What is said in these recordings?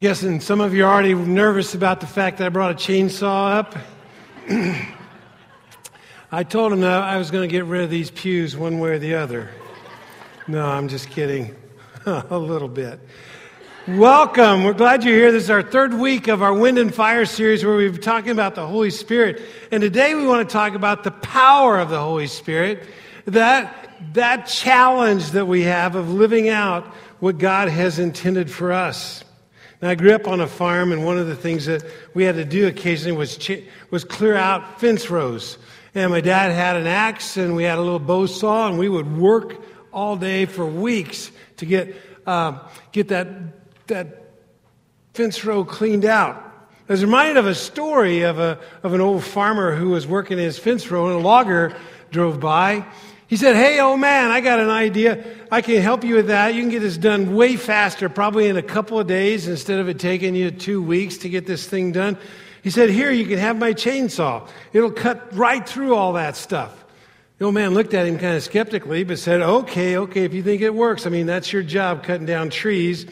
Yes, and some of you are already nervous about the fact that I brought a chainsaw up. I told him that I was going to get rid of these pews one way or the other. No, I'm just kidding. a little bit. Welcome. We're glad you're here. This is our third week of our Wind and Fire series where we've been talking about the Holy Spirit. And today we want to talk about the power of the Holy Spirit, that, that challenge that we have of living out what God has intended for us. I grew up on a farm, and one of the things that we had to do occasionally was, ch- was clear out fence rows. And my dad had an axe, and we had a little bow saw, and we would work all day for weeks to get, uh, get that, that fence row cleaned out. I was reminded of a story of, a, of an old farmer who was working his fence row, and a logger drove by. He said, Hey, old man, I got an idea. I can help you with that. You can get this done way faster, probably in a couple of days instead of it taking you two weeks to get this thing done. He said, Here, you can have my chainsaw. It'll cut right through all that stuff. The old man looked at him kind of skeptically, but said, Okay, okay, if you think it works. I mean, that's your job, cutting down trees.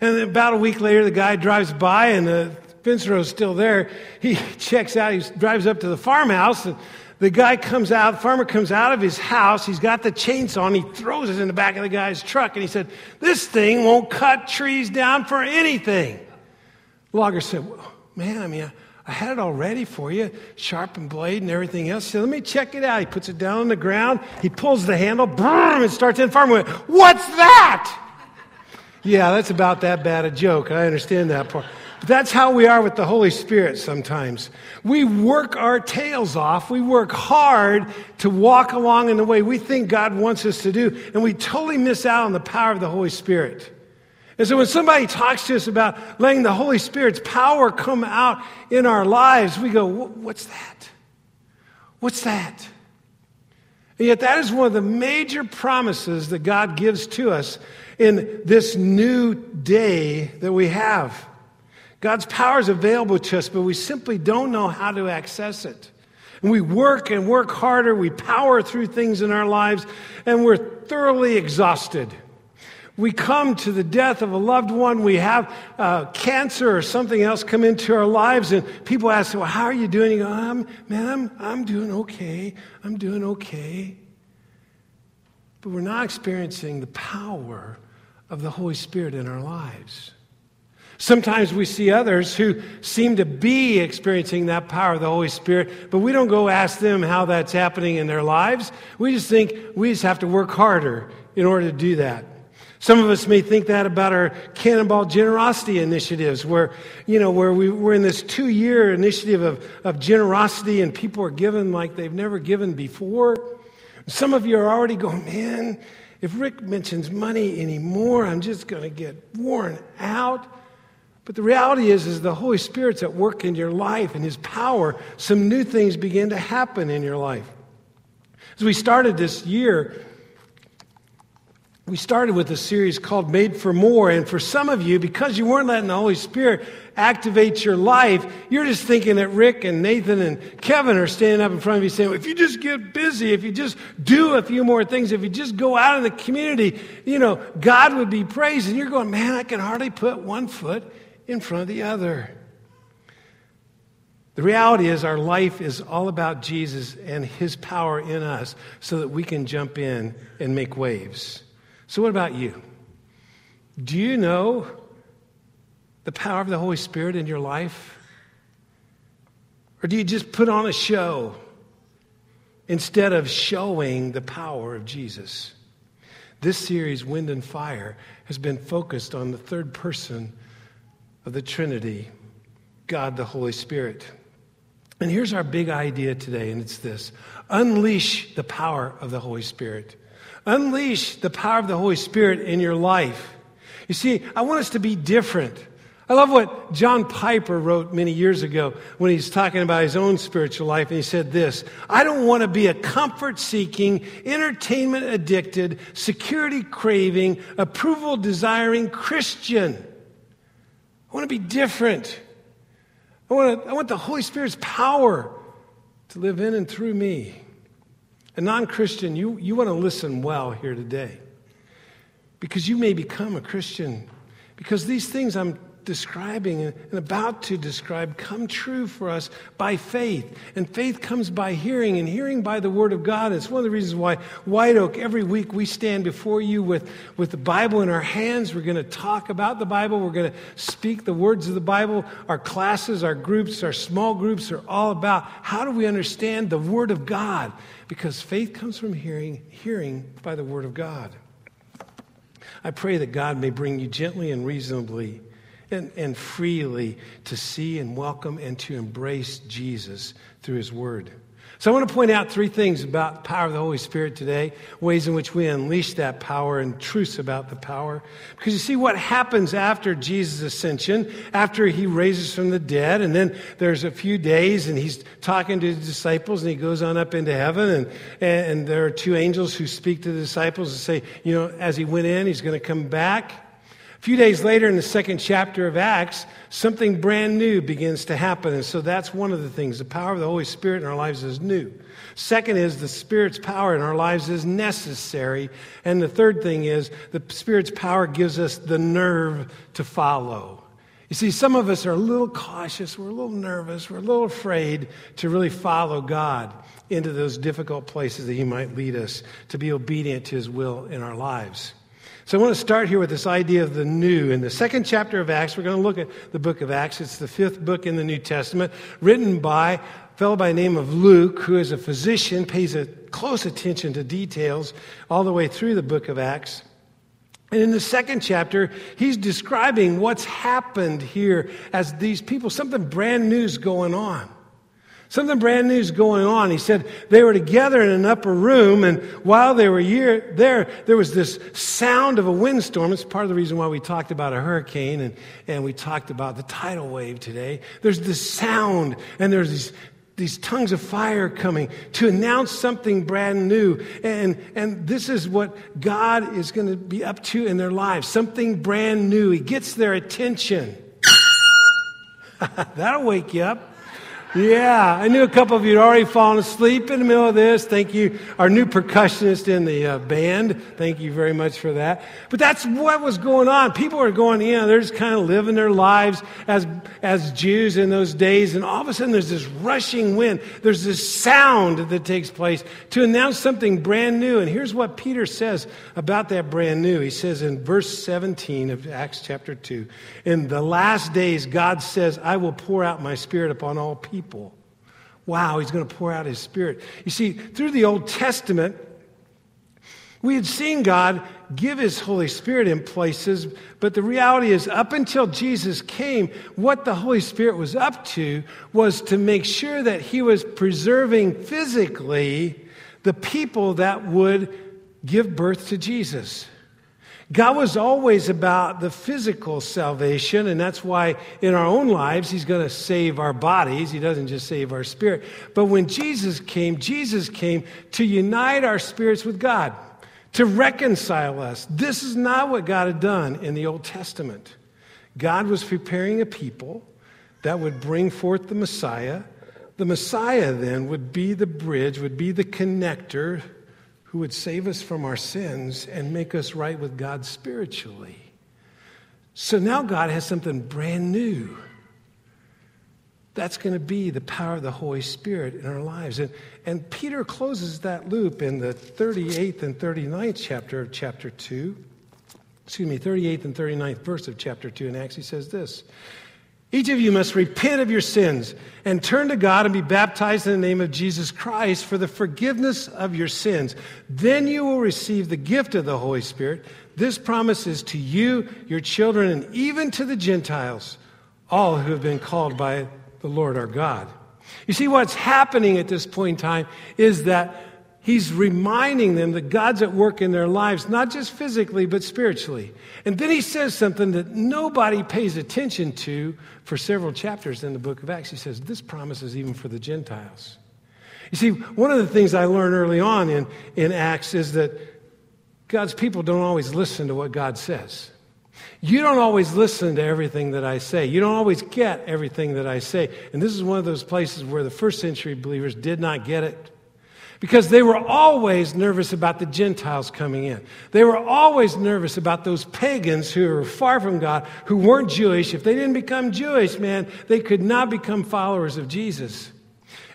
And about a week later, the guy drives by and the fence row is still there. He checks out, he drives up to the farmhouse and the guy comes out, the farmer comes out of his house. He's got the chainsaw and he throws it in the back of the guy's truck. And he said, This thing won't cut trees down for anything. The logger said, well, Man, I mean, I, had it all ready for you, sharpened blade and everything else. He said, Let me check it out. He puts it down on the ground. He pulls the handle, boom, and starts in. The farmer went, What's that? Yeah, that's about that bad a joke. I understand that part. That's how we are with the Holy Spirit sometimes. We work our tails off. We work hard to walk along in the way we think God wants us to do, and we totally miss out on the power of the Holy Spirit. And so when somebody talks to us about letting the Holy Spirit's power come out in our lives, we go, What's that? What's that? And yet, that is one of the major promises that God gives to us in this new day that we have. God's power is available to us, but we simply don't know how to access it. And we work and work harder, we power through things in our lives, and we're thoroughly exhausted. We come to the death of a loved one, we have uh, cancer or something else come into our lives, and people ask, Well, how are you doing? You go, I'm, Man, I'm, I'm doing okay. I'm doing okay. But we're not experiencing the power of the Holy Spirit in our lives. Sometimes we see others who seem to be experiencing that power of the Holy Spirit, but we don't go ask them how that's happening in their lives. We just think we just have to work harder in order to do that. Some of us may think that about our Cannonball Generosity initiatives, where, you know, where we, we're in this two year initiative of, of generosity and people are giving like they've never given before. Some of you are already going, man, if Rick mentions money anymore, I'm just going to get worn out. But the reality is, is the Holy Spirit's at work in your life and His power, some new things begin to happen in your life. As we started this year, we started with a series called Made for More. And for some of you, because you weren't letting the Holy Spirit activate your life, you're just thinking that Rick and Nathan and Kevin are standing up in front of you saying, if you just get busy, if you just do a few more things, if you just go out in the community, you know, God would be praised. And you're going, man, I can hardly put one foot in front of the other. The reality is, our life is all about Jesus and his power in us so that we can jump in and make waves. So, what about you? Do you know the power of the Holy Spirit in your life? Or do you just put on a show instead of showing the power of Jesus? This series, Wind and Fire, has been focused on the third person of the Trinity, God the Holy Spirit. And here's our big idea today, and it's this unleash the power of the Holy Spirit. Unleash the power of the Holy Spirit in your life. You see, I want us to be different. I love what John Piper wrote many years ago when he's talking about his own spiritual life. And he said this I don't want to be a comfort seeking, entertainment addicted, security craving, approval desiring Christian. I want to be different. I want, to, I want the Holy Spirit's power to live in and through me. A non Christian, you, you want to listen well here today because you may become a Christian. Because these things I'm describing and about to describe come true for us by faith. And faith comes by hearing, and hearing by the Word of God. It's one of the reasons why White Oak, every week we stand before you with, with the Bible in our hands. We're going to talk about the Bible, we're going to speak the words of the Bible. Our classes, our groups, our small groups are all about how do we understand the Word of God? Because faith comes from hearing, hearing by the Word of God. I pray that God may bring you gently and reasonably and, and freely to see and welcome and to embrace Jesus through his word. So I want to point out three things about the power of the Holy Spirit today, ways in which we unleash that power and truths about the power. Because you see what happens after Jesus' ascension, after he raises from the dead, and then there's a few days and he's talking to his disciples and he goes on up into heaven and, and there are two angels who speak to the disciples and say, you know, as he went in, he's going to come back. A few days later, in the second chapter of Acts, something brand new begins to happen. And so that's one of the things. The power of the Holy Spirit in our lives is new. Second is the Spirit's power in our lives is necessary. And the third thing is the Spirit's power gives us the nerve to follow. You see, some of us are a little cautious, we're a little nervous, we're a little afraid to really follow God into those difficult places that He might lead us, to be obedient to His will in our lives. So I want to start here with this idea of the new. In the second chapter of Acts, we're going to look at the book of Acts. It's the fifth book in the New Testament, written by a fellow by the name of Luke, who is a physician, pays a close attention to details all the way through the book of Acts. And in the second chapter, he's describing what's happened here as these people, something brand new is going on. Something brand new is going on. He said they were together in an upper room, and while they were there, there was this sound of a windstorm. It's part of the reason why we talked about a hurricane and, and we talked about the tidal wave today. There's this sound, and there's these, these tongues of fire coming to announce something brand new. And, and this is what God is going to be up to in their lives something brand new. He gets their attention. That'll wake you up. Yeah, I knew a couple of you had already fallen asleep in the middle of this. Thank you, our new percussionist in the uh, band. Thank you very much for that. But that's what was going on. People are going, you know, they're just kind of living their lives as, as Jews in those days. And all of a sudden there's this rushing wind. There's this sound that takes place to announce something brand new. And here's what Peter says about that brand new. He says in verse 17 of Acts chapter 2, in the last days, God says, I will pour out my spirit upon all people people. Wow, he's going to pour out his spirit. You see, through the Old Testament, we had seen God give his Holy Spirit in places, but the reality is, up until Jesus came, what the Holy Spirit was up to was to make sure that he was preserving physically the people that would give birth to Jesus. God was always about the physical salvation, and that's why in our own lives, He's going to save our bodies. He doesn't just save our spirit. But when Jesus came, Jesus came to unite our spirits with God, to reconcile us. This is not what God had done in the Old Testament. God was preparing a people that would bring forth the Messiah. The Messiah then would be the bridge, would be the connector who would save us from our sins and make us right with God spiritually. So now God has something brand new. That's going to be the power of the Holy Spirit in our lives. And, and Peter closes that loop in the 38th and 39th chapter of chapter 2. Excuse me, 38th and 39th verse of chapter 2 in Acts. He says this each of you must repent of your sins and turn to God and be baptized in the name of Jesus Christ for the forgiveness of your sins. Then you will receive the gift of the Holy Spirit. This promise is to you, your children, and even to the Gentiles, all who have been called by the Lord our God. You see, what's happening at this point in time is that He's reminding them that God's at work in their lives, not just physically, but spiritually. And then he says something that nobody pays attention to for several chapters in the book of Acts. He says, This promise is even for the Gentiles. You see, one of the things I learned early on in, in Acts is that God's people don't always listen to what God says. You don't always listen to everything that I say. You don't always get everything that I say. And this is one of those places where the first century believers did not get it. Because they were always nervous about the Gentiles coming in. They were always nervous about those pagans who were far from God, who weren't Jewish. If they didn't become Jewish, man, they could not become followers of Jesus.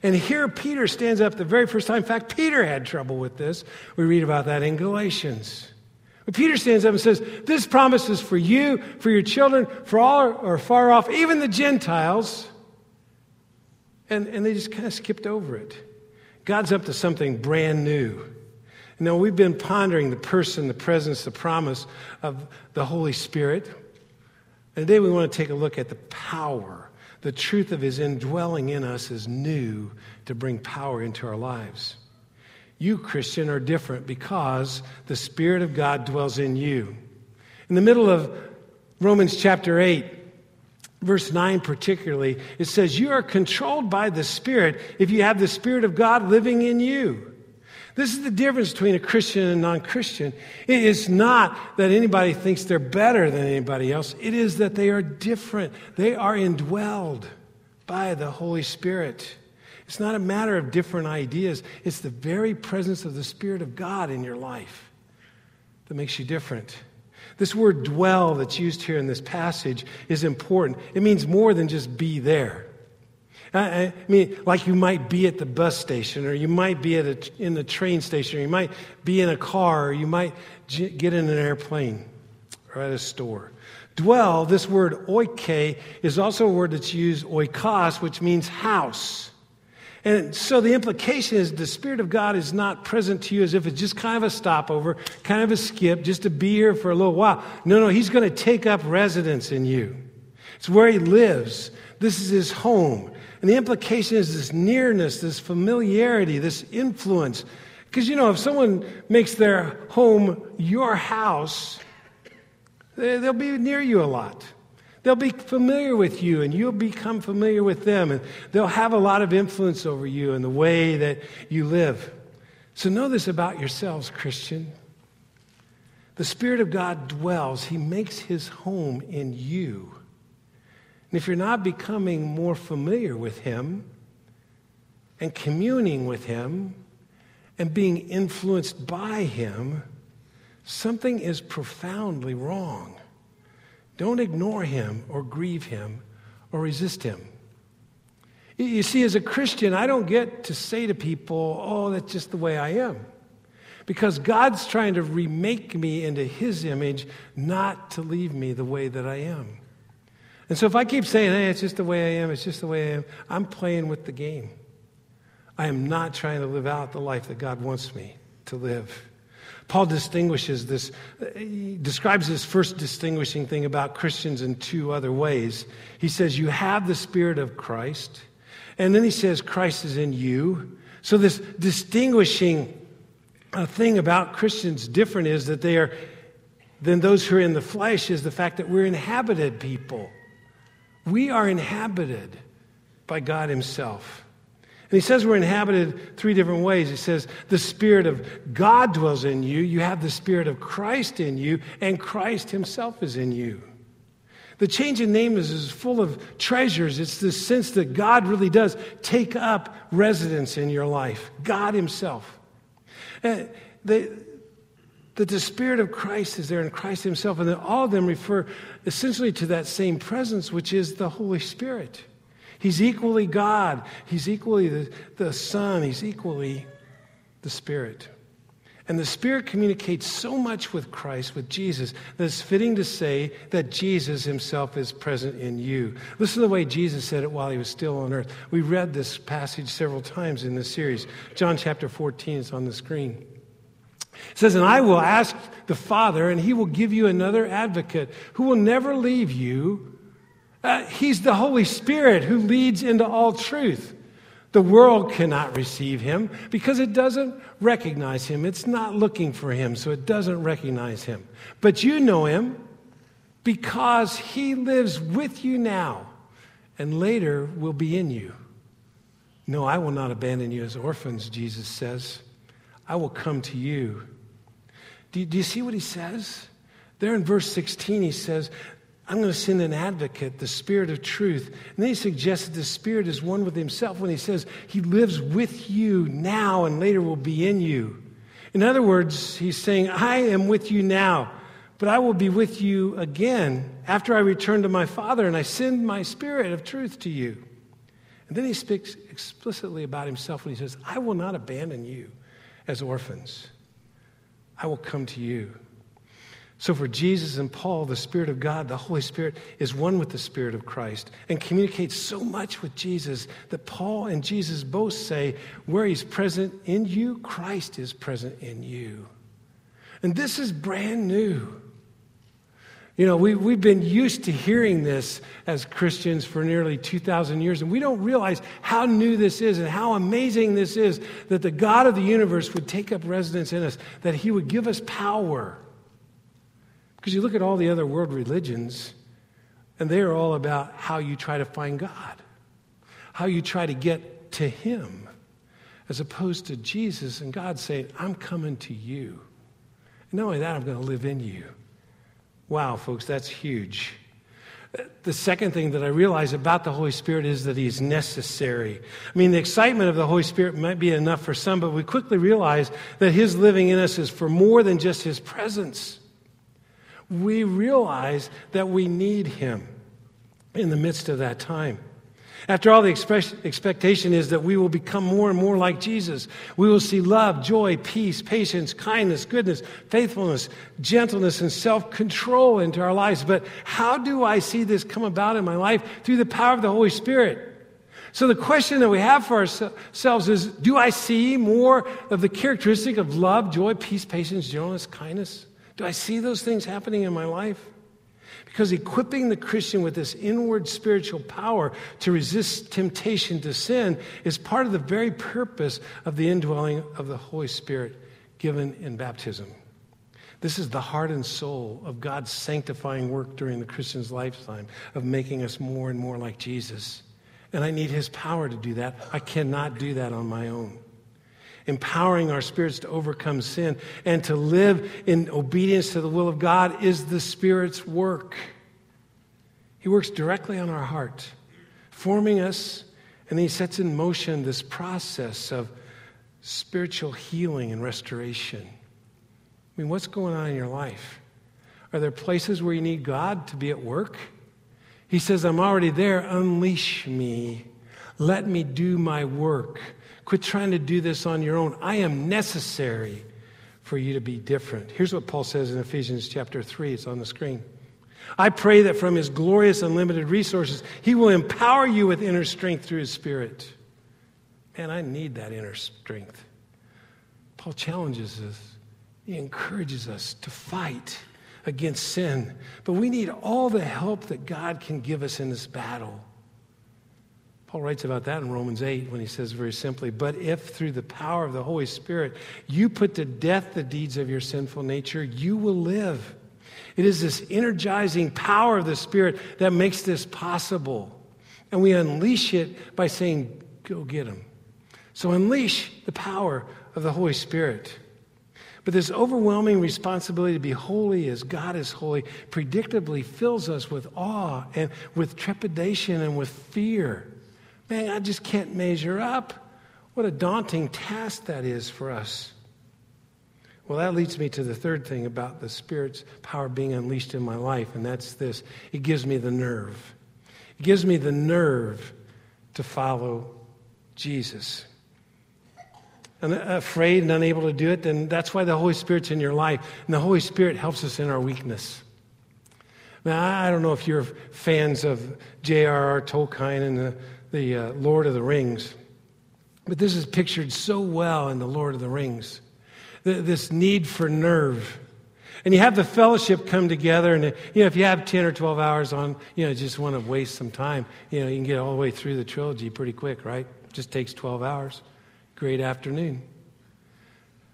And here Peter stands up the very first time. In fact, Peter had trouble with this. We read about that in Galatians. But Peter stands up and says, This promise is for you, for your children, for all are far off, even the Gentiles. And, and they just kind of skipped over it. God's up to something brand new. You know, we've been pondering the person, the presence, the promise of the Holy Spirit. And today we want to take a look at the power. The truth of his indwelling in us is new to bring power into our lives. You, Christian, are different because the Spirit of God dwells in you. In the middle of Romans chapter 8, verse 9 particularly, it says, You are controlled by the Spirit if you have the Spirit of God living in you. This is the difference between a Christian and a non Christian. It is not that anybody thinks they're better than anybody else, it is that they are different. They are indwelled by the Holy Spirit. It's not a matter of different ideas, it's the very presence of the Spirit of God in your life that makes you different. This word dwell that's used here in this passage is important. It means more than just be there. I, mean, like you might be at the bus station, or you might be at a, in the train station, or you might be in a car, or you might get in an airplane or at a store. Dwell, this word oike, is also a word that's used oikos, which means house. And so the implication is the Spirit of God is not present to you as if it's just kind of a stopover, kind of a skip, just to be here for a little while. No, no, He's going to take up residence in you. It's where He lives. This is His home. And the implication is this nearness, this familiarity, this influence. Because, you know, if someone makes their home your house, they'll be near you a lot. They'll be familiar with you and you'll become familiar with them and they'll have a lot of influence over you and the way that you live. So know this about yourselves, Christian. The Spirit of God dwells, He makes His home in you. And if you're not becoming more familiar with Him and communing with Him and being influenced by Him, something is profoundly wrong. Don't ignore him or grieve him or resist him. You see, as a Christian, I don't get to say to people, oh, that's just the way I am. Because God's trying to remake me into his image, not to leave me the way that I am. And so if I keep saying, hey, it's just the way I am, it's just the way I am, I'm playing with the game. I am not trying to live out the life that God wants me to live. Paul distinguishes this, describes this first distinguishing thing about Christians in two other ways. He says, You have the Spirit of Christ, and then he says, Christ is in you. So, this distinguishing uh, thing about Christians different is that they are than those who are in the flesh is the fact that we're inhabited people. We are inhabited by God Himself. And he says we're inhabited three different ways. He says the Spirit of God dwells in you, you have the Spirit of Christ in you, and Christ himself is in you. The change in name is, is full of treasures. It's the sense that God really does take up residence in your life, God himself. And the, that the Spirit of Christ is there in Christ himself, and that all of them refer essentially to that same presence, which is the Holy Spirit. He's equally God. He's equally the, the Son. He's equally the Spirit. And the Spirit communicates so much with Christ, with Jesus, that it's fitting to say that Jesus himself is present in you. Listen to the way Jesus said it while he was still on earth. We read this passage several times in this series. John chapter 14 is on the screen. It says, And I will ask the Father, and he will give you another advocate who will never leave you uh, he's the Holy Spirit who leads into all truth. The world cannot receive him because it doesn't recognize him. It's not looking for him, so it doesn't recognize him. But you know him because he lives with you now and later will be in you. No, I will not abandon you as orphans, Jesus says. I will come to you. Do, do you see what he says? There in verse 16, he says, I'm going to send an advocate, the Spirit of truth. And then he suggests that the Spirit is one with himself when he says he lives with you now and later will be in you. In other words, he's saying, I am with you now, but I will be with you again after I return to my Father and I send my Spirit of truth to you. And then he speaks explicitly about himself when he says, I will not abandon you as orphans. I will come to you. So, for Jesus and Paul, the Spirit of God, the Holy Spirit, is one with the Spirit of Christ and communicates so much with Jesus that Paul and Jesus both say, where He's present in you, Christ is present in you. And this is brand new. You know, we, we've been used to hearing this as Christians for nearly 2,000 years, and we don't realize how new this is and how amazing this is that the God of the universe would take up residence in us, that He would give us power because you look at all the other world religions, and they are all about how you try to find God, how you try to get to Him, as opposed to Jesus and God saying, I'm coming to you. And not only that, I'm going to live in you. Wow, folks, that's huge. The second thing that I realize about the Holy Spirit is that He's necessary. I mean, the excitement of the Holy Spirit might be enough for some, but we quickly realize that His living in us is for more than just His presence we realize that we need Him in the midst of that time. After all, the expectation is that we will become more and more like Jesus. We will see love, joy, peace, patience, kindness, goodness, faithfulness, gentleness, and self control into our lives. But how do I see this come about in my life? Through the power of the Holy Spirit. So the question that we have for ourselves is do I see more of the characteristic of love, joy, peace, patience, gentleness, kindness? Do I see those things happening in my life? Because equipping the Christian with this inward spiritual power to resist temptation to sin is part of the very purpose of the indwelling of the Holy Spirit given in baptism. This is the heart and soul of God's sanctifying work during the Christian's lifetime of making us more and more like Jesus. And I need his power to do that. I cannot do that on my own empowering our spirits to overcome sin and to live in obedience to the will of God is the Spirit's work. He works directly on our heart, forming us, and He sets in motion this process of spiritual healing and restoration. I mean, what's going on in your life? Are there places where you need God to be at work? He says, I'm already there. Unleash me. Let me do my work. Quit trying to do this on your own. I am necessary for you to be different. Here's what Paul says in Ephesians chapter 3. It's on the screen. I pray that from his glorious unlimited resources, he will empower you with inner strength through his spirit. Man, I need that inner strength. Paul challenges us, he encourages us to fight against sin. But we need all the help that God can give us in this battle. Paul writes about that in Romans 8 when he says very simply, But if through the power of the Holy Spirit you put to death the deeds of your sinful nature, you will live. It is this energizing power of the Spirit that makes this possible. And we unleash it by saying, Go get him. So unleash the power of the Holy Spirit. But this overwhelming responsibility to be holy as God is holy predictably fills us with awe and with trepidation and with fear. Man, I just can't measure up. What a daunting task that is for us. Well, that leads me to the third thing about the Spirit's power being unleashed in my life, and that's this it gives me the nerve. It gives me the nerve to follow Jesus. I'm afraid and unable to do it, then that's why the Holy Spirit's in your life. And the Holy Spirit helps us in our weakness. Now, I don't know if you're fans of J.R.R. Tolkien and the the uh, Lord of the Rings. But this is pictured so well in the Lord of the Rings. this need for nerve. And you have the fellowship come together, and you know, if you have 10 or 12 hours on, you know, just want to waste some time, you know, you can get all the way through the trilogy pretty quick, right? Just takes 12 hours. Great afternoon.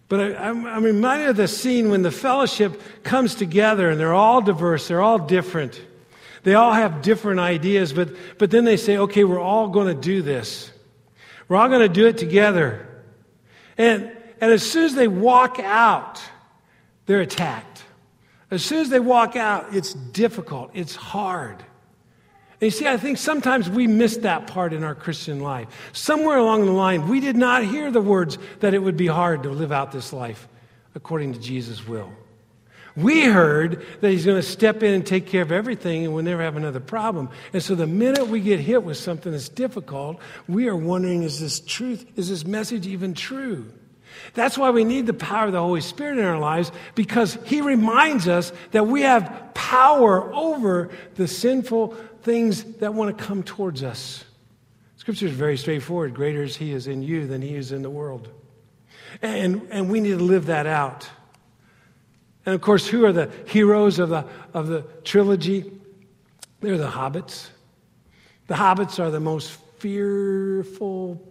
But I, am I'm reminded of the scene when the fellowship comes together and they're all diverse, they're all different. They all have different ideas, but, but then they say, okay, we're all going to do this. We're all going to do it together. And, and as soon as they walk out, they're attacked. As soon as they walk out, it's difficult, it's hard. And you see, I think sometimes we miss that part in our Christian life. Somewhere along the line, we did not hear the words that it would be hard to live out this life according to Jesus' will. We heard that he's going to step in and take care of everything and we'll never have another problem. And so the minute we get hit with something that's difficult, we are wondering is this truth, is this message even true? That's why we need the power of the Holy Spirit in our lives because he reminds us that we have power over the sinful things that want to come towards us. Scripture is very straightforward. Greater is he is in you than he is in the world. And, and we need to live that out. And of course, who are the heroes of the, of the trilogy? They're the hobbits. The hobbits are the most fearful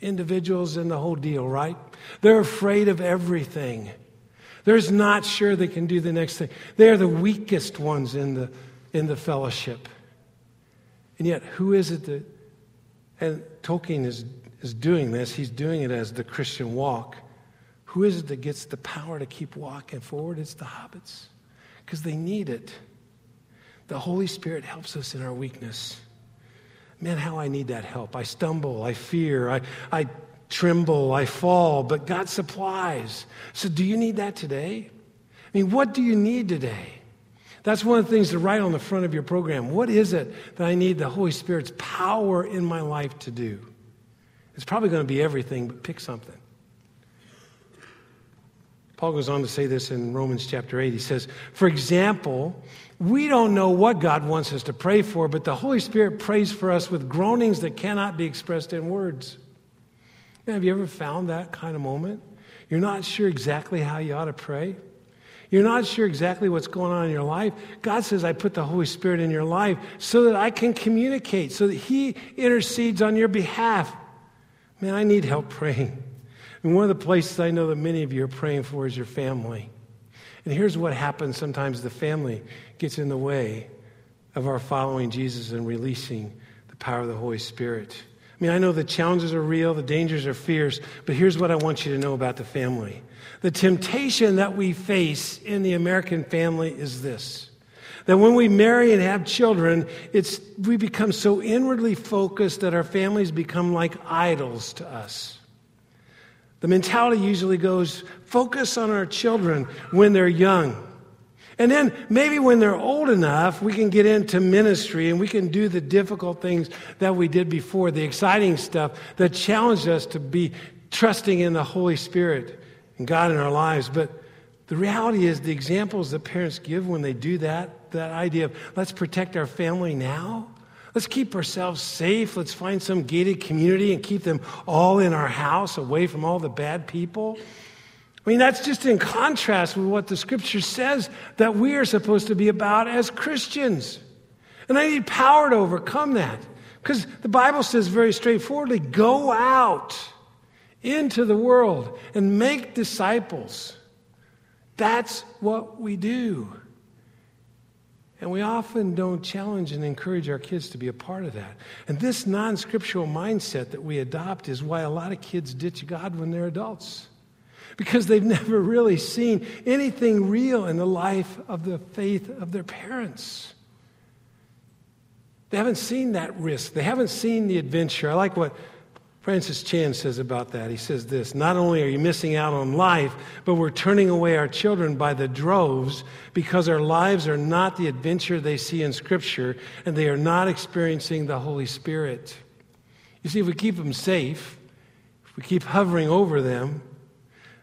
individuals in the whole deal, right? They're afraid of everything. They're not sure they can do the next thing. They're the weakest ones in the, in the fellowship. And yet, who is it that, and Tolkien is, is doing this, he's doing it as the Christian walk. Who is it that gets the power to keep walking forward? It's the hobbits, because they need it. The Holy Spirit helps us in our weakness. Man, how I need that help. I stumble, I fear, I, I tremble, I fall, but God supplies. So, do you need that today? I mean, what do you need today? That's one of the things to write on the front of your program. What is it that I need the Holy Spirit's power in my life to do? It's probably going to be everything, but pick something. Paul goes on to say this in Romans chapter 8. He says, For example, we don't know what God wants us to pray for, but the Holy Spirit prays for us with groanings that cannot be expressed in words. Now, have you ever found that kind of moment? You're not sure exactly how you ought to pray. You're not sure exactly what's going on in your life. God says, I put the Holy Spirit in your life so that I can communicate, so that He intercedes on your behalf. Man, I need help praying. And one of the places I know that many of you are praying for is your family. And here's what happens sometimes the family gets in the way of our following Jesus and releasing the power of the Holy Spirit. I mean, I know the challenges are real, the dangers are fierce, but here's what I want you to know about the family. The temptation that we face in the American family is this that when we marry and have children, it's, we become so inwardly focused that our families become like idols to us. The mentality usually goes focus on our children when they're young. And then maybe when they're old enough, we can get into ministry and we can do the difficult things that we did before, the exciting stuff that challenged us to be trusting in the Holy Spirit and God in our lives. But the reality is, the examples that parents give when they do that, that idea of let's protect our family now, Let's keep ourselves safe. Let's find some gated community and keep them all in our house away from all the bad people. I mean, that's just in contrast with what the scripture says that we are supposed to be about as Christians. And I need power to overcome that. Because the Bible says very straightforwardly go out into the world and make disciples. That's what we do. And we often don't challenge and encourage our kids to be a part of that. And this non scriptural mindset that we adopt is why a lot of kids ditch God when they're adults. Because they've never really seen anything real in the life of the faith of their parents. They haven't seen that risk. They haven't seen the adventure. I like what Francis Chan says about that. He says this Not only are you missing out on life, but we're turning away our children by the droves because our lives are not the adventure they see in Scripture and they are not experiencing the Holy Spirit. You see, if we keep them safe, if we keep hovering over them,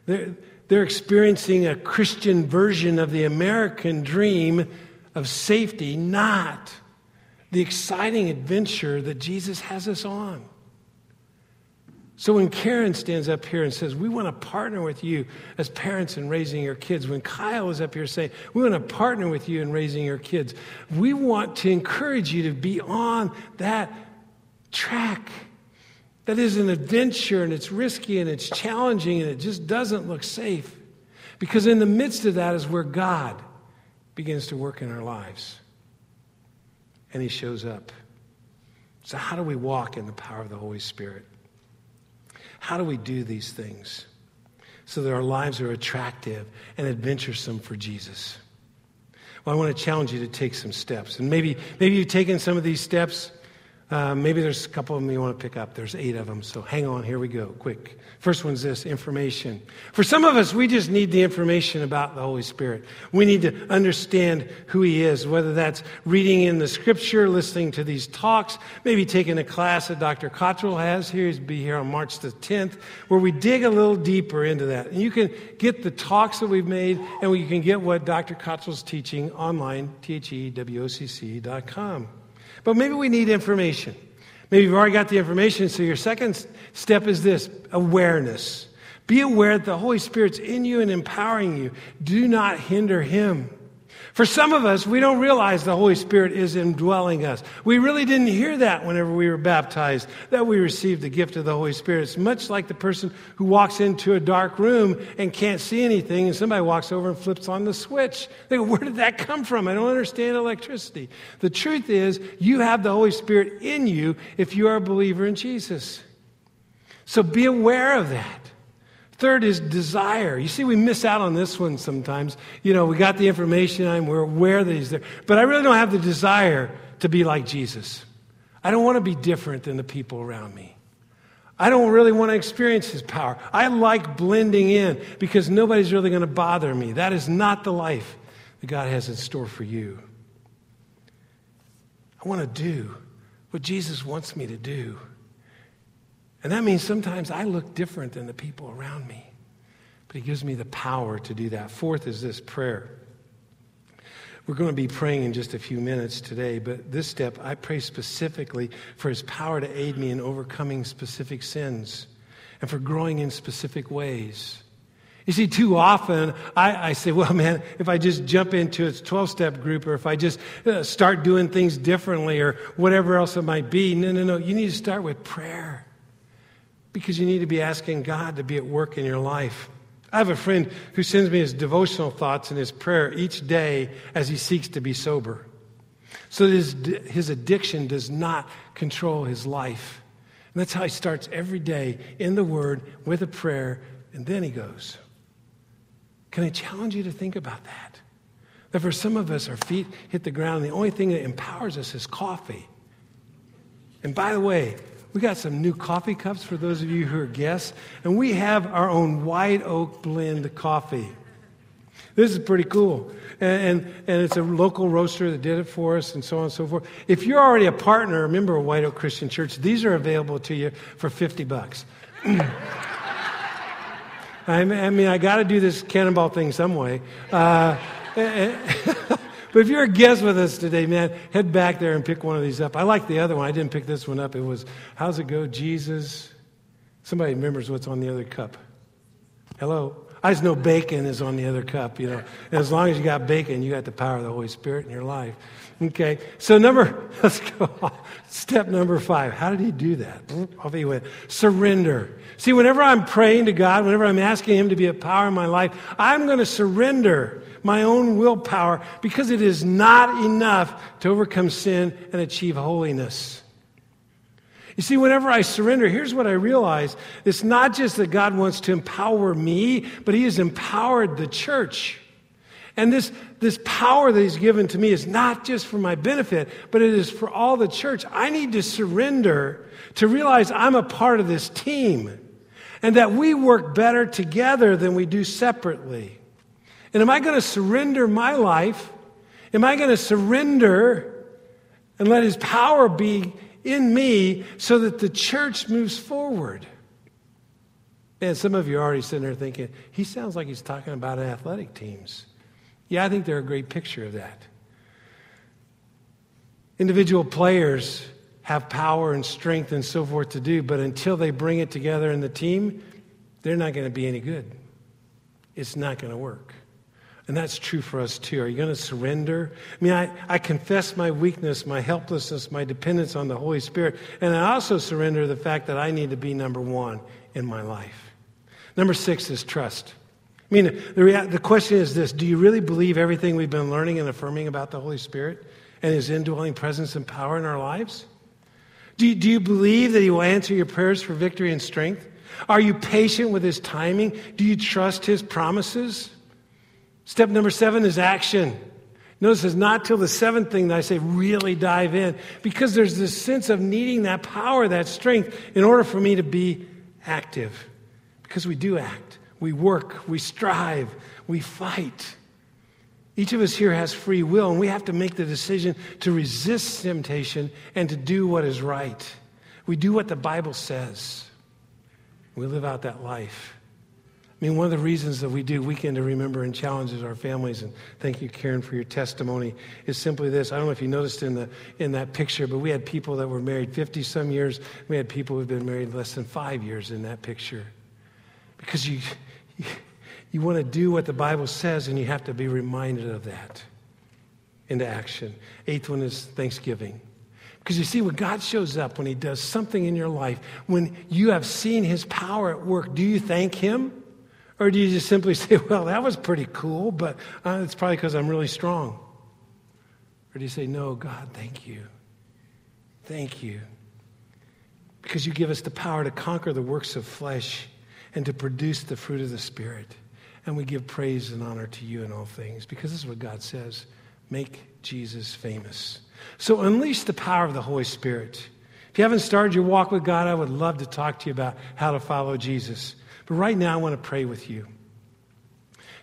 they're, they're experiencing a Christian version of the American dream of safety, not the exciting adventure that Jesus has us on. So when Karen stands up here and says, We want to partner with you as parents in raising your kids, when Kyle is up here saying, We want to partner with you in raising your kids, we want to encourage you to be on that track. That is an adventure and it's risky and it's challenging and it just doesn't look safe. Because in the midst of that is where God begins to work in our lives. And He shows up. So, how do we walk in the power of the Holy Spirit? How do we do these things so that our lives are attractive and adventuresome for Jesus? Well, I want to challenge you to take some steps. And maybe, maybe you've taken some of these steps uh, maybe there's a couple of them you want to pick up. There's eight of them, so hang on. Here we go, quick. First one's this information. For some of us, we just need the information about the Holy Spirit. We need to understand who He is, whether that's reading in the Scripture, listening to these talks, maybe taking a class that Dr. Cottrell has here. He's be here on March the 10th, where we dig a little deeper into that. And you can get the talks that we've made, and you can get what Dr. Cottrell's teaching online, thewocc.com. But maybe we need information. Maybe you've already got the information, so your second step is this awareness. Be aware that the Holy Spirit's in you and empowering you. Do not hinder Him. For some of us, we don't realize the Holy Spirit is indwelling us. We really didn't hear that whenever we were baptized, that we received the gift of the Holy Spirit. It's much like the person who walks into a dark room and can't see anything, and somebody walks over and flips on the switch. They go, Where did that come from? I don't understand electricity. The truth is, you have the Holy Spirit in you if you are a believer in Jesus. So be aware of that. Third is desire. You see, we miss out on this one sometimes. You know, we got the information and we're aware that he's there. But I really don't have the desire to be like Jesus. I don't want to be different than the people around me. I don't really want to experience his power. I like blending in because nobody's really going to bother me. That is not the life that God has in store for you. I want to do what Jesus wants me to do. And that means sometimes I look different than the people around me. But He gives me the power to do that. Fourth is this prayer. We're going to be praying in just a few minutes today, but this step, I pray specifically for His power to aid me in overcoming specific sins and for growing in specific ways. You see, too often I, I, say, well, man, if I just jump into a 12 step group or if I just uh, start doing things differently or whatever else it might be, no, no, no. You need to start with prayer because you need to be asking God to be at work in your life. I have a friend who sends me his devotional thoughts and his prayer each day as he seeks to be sober. So that his, his addiction does not control his life. And that's how he starts every day in the Word with a prayer, and then he goes. Can I challenge you to think about that? That for some of us, our feet hit the ground, and the only thing that empowers us is coffee. And by the way, we got some new coffee cups for those of you who are guests, and we have our own white oak blend coffee. This is pretty cool. And, and, and, it's a local roaster that did it for us, and so on and so forth. If you're already a partner, a member of White Oak Christian Church, these are available to you for 50 bucks. I mean, I got to do this cannonball thing some way. Uh, But if you're a guest with us today, man, head back there and pick one of these up. I like the other one. I didn't pick this one up. It was, how's it go, Jesus? Somebody remembers what's on the other cup. Hello? I just know bacon is on the other cup, you know. And as long as you got bacon, you got the power of the Holy Spirit in your life. Okay, so number, let's go. Step number five. How did he do that? Off he went. Surrender. See, whenever I'm praying to God, whenever I'm asking Him to be a power in my life, I'm going to surrender my own willpower because it is not enough to overcome sin and achieve holiness. You see, whenever I surrender, here's what I realize it's not just that God wants to empower me, but He has empowered the church. And this, this power that He's given to me is not just for my benefit, but it is for all the church. I need to surrender to realize I'm a part of this team and that we work better together than we do separately. And am I going to surrender my life? Am I going to surrender and let His power be in me so that the church moves forward? And some of you are already sitting there thinking, he sounds like he's talking about athletic teams. Yeah, I think they're a great picture of that. Individual players have power and strength and so forth to do, but until they bring it together in the team, they're not going to be any good. It's not going to work. And that's true for us too. Are you going to surrender? I mean, I, I confess my weakness, my helplessness, my dependence on the Holy Spirit. And I also surrender the fact that I need to be number one in my life. Number six is trust. I mean, the, rea- the question is this Do you really believe everything we've been learning and affirming about the Holy Spirit and His indwelling presence and power in our lives? Do you, do you believe that He will answer your prayers for victory and strength? Are you patient with His timing? Do you trust His promises? Step number seven is action. Notice it's not till the seventh thing that I say really dive in because there's this sense of needing that power, that strength in order for me to be active. Because we do act, we work, we strive, we fight. Each of us here has free will, and we have to make the decision to resist temptation and to do what is right. We do what the Bible says. We live out that life. I mean, one of the reasons that we do Weekend to Remember and challenges our families, and thank you, Karen, for your testimony, is simply this. I don't know if you noticed in, the, in that picture, but we had people that were married 50 some years. We had people who've been married less than five years in that picture. Because you, you, you want to do what the Bible says, and you have to be reminded of that into action. Eighth one is Thanksgiving. Because you see, when God shows up, when He does something in your life, when you have seen His power at work, do you thank Him? Or do you just simply say, well, that was pretty cool, but uh, it's probably because I'm really strong? Or do you say, no, God, thank you. Thank you. Because you give us the power to conquer the works of flesh and to produce the fruit of the Spirit. And we give praise and honor to you in all things because this is what God says make Jesus famous. So unleash the power of the Holy Spirit. If you haven't started your walk with God, I would love to talk to you about how to follow Jesus. But right now, I want to pray with you.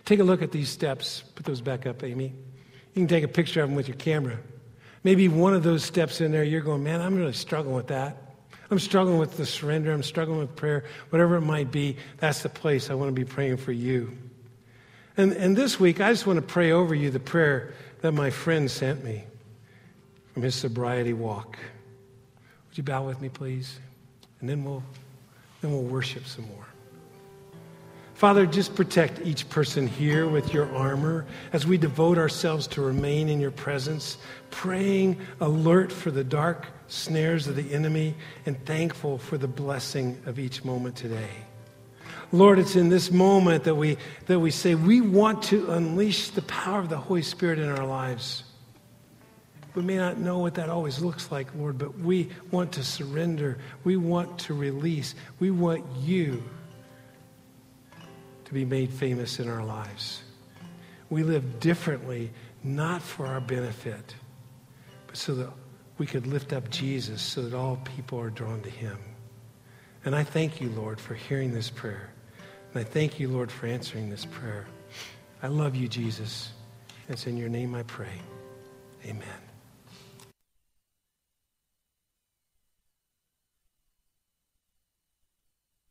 Take a look at these steps. Put those back up, Amy. You can take a picture of them with your camera. Maybe one of those steps in there, you're going, man, I'm really struggling with that. I'm struggling with the surrender. I'm struggling with prayer. Whatever it might be, that's the place I want to be praying for you. And, and this week, I just want to pray over you the prayer that my friend sent me from his sobriety walk. Would you bow with me, please? And then we'll, then we'll worship some more. Father, just protect each person here with your armor as we devote ourselves to remain in your presence, praying, alert for the dark snares of the enemy, and thankful for the blessing of each moment today. Lord, it's in this moment that we, that we say we want to unleash the power of the Holy Spirit in our lives. We may not know what that always looks like, Lord, but we want to surrender. We want to release. We want you to be made famous in our lives. We live differently, not for our benefit, but so that we could lift up Jesus so that all people are drawn to him. And I thank you, Lord, for hearing this prayer. And I thank you, Lord, for answering this prayer. I love you, Jesus. It's in your name I pray. Amen.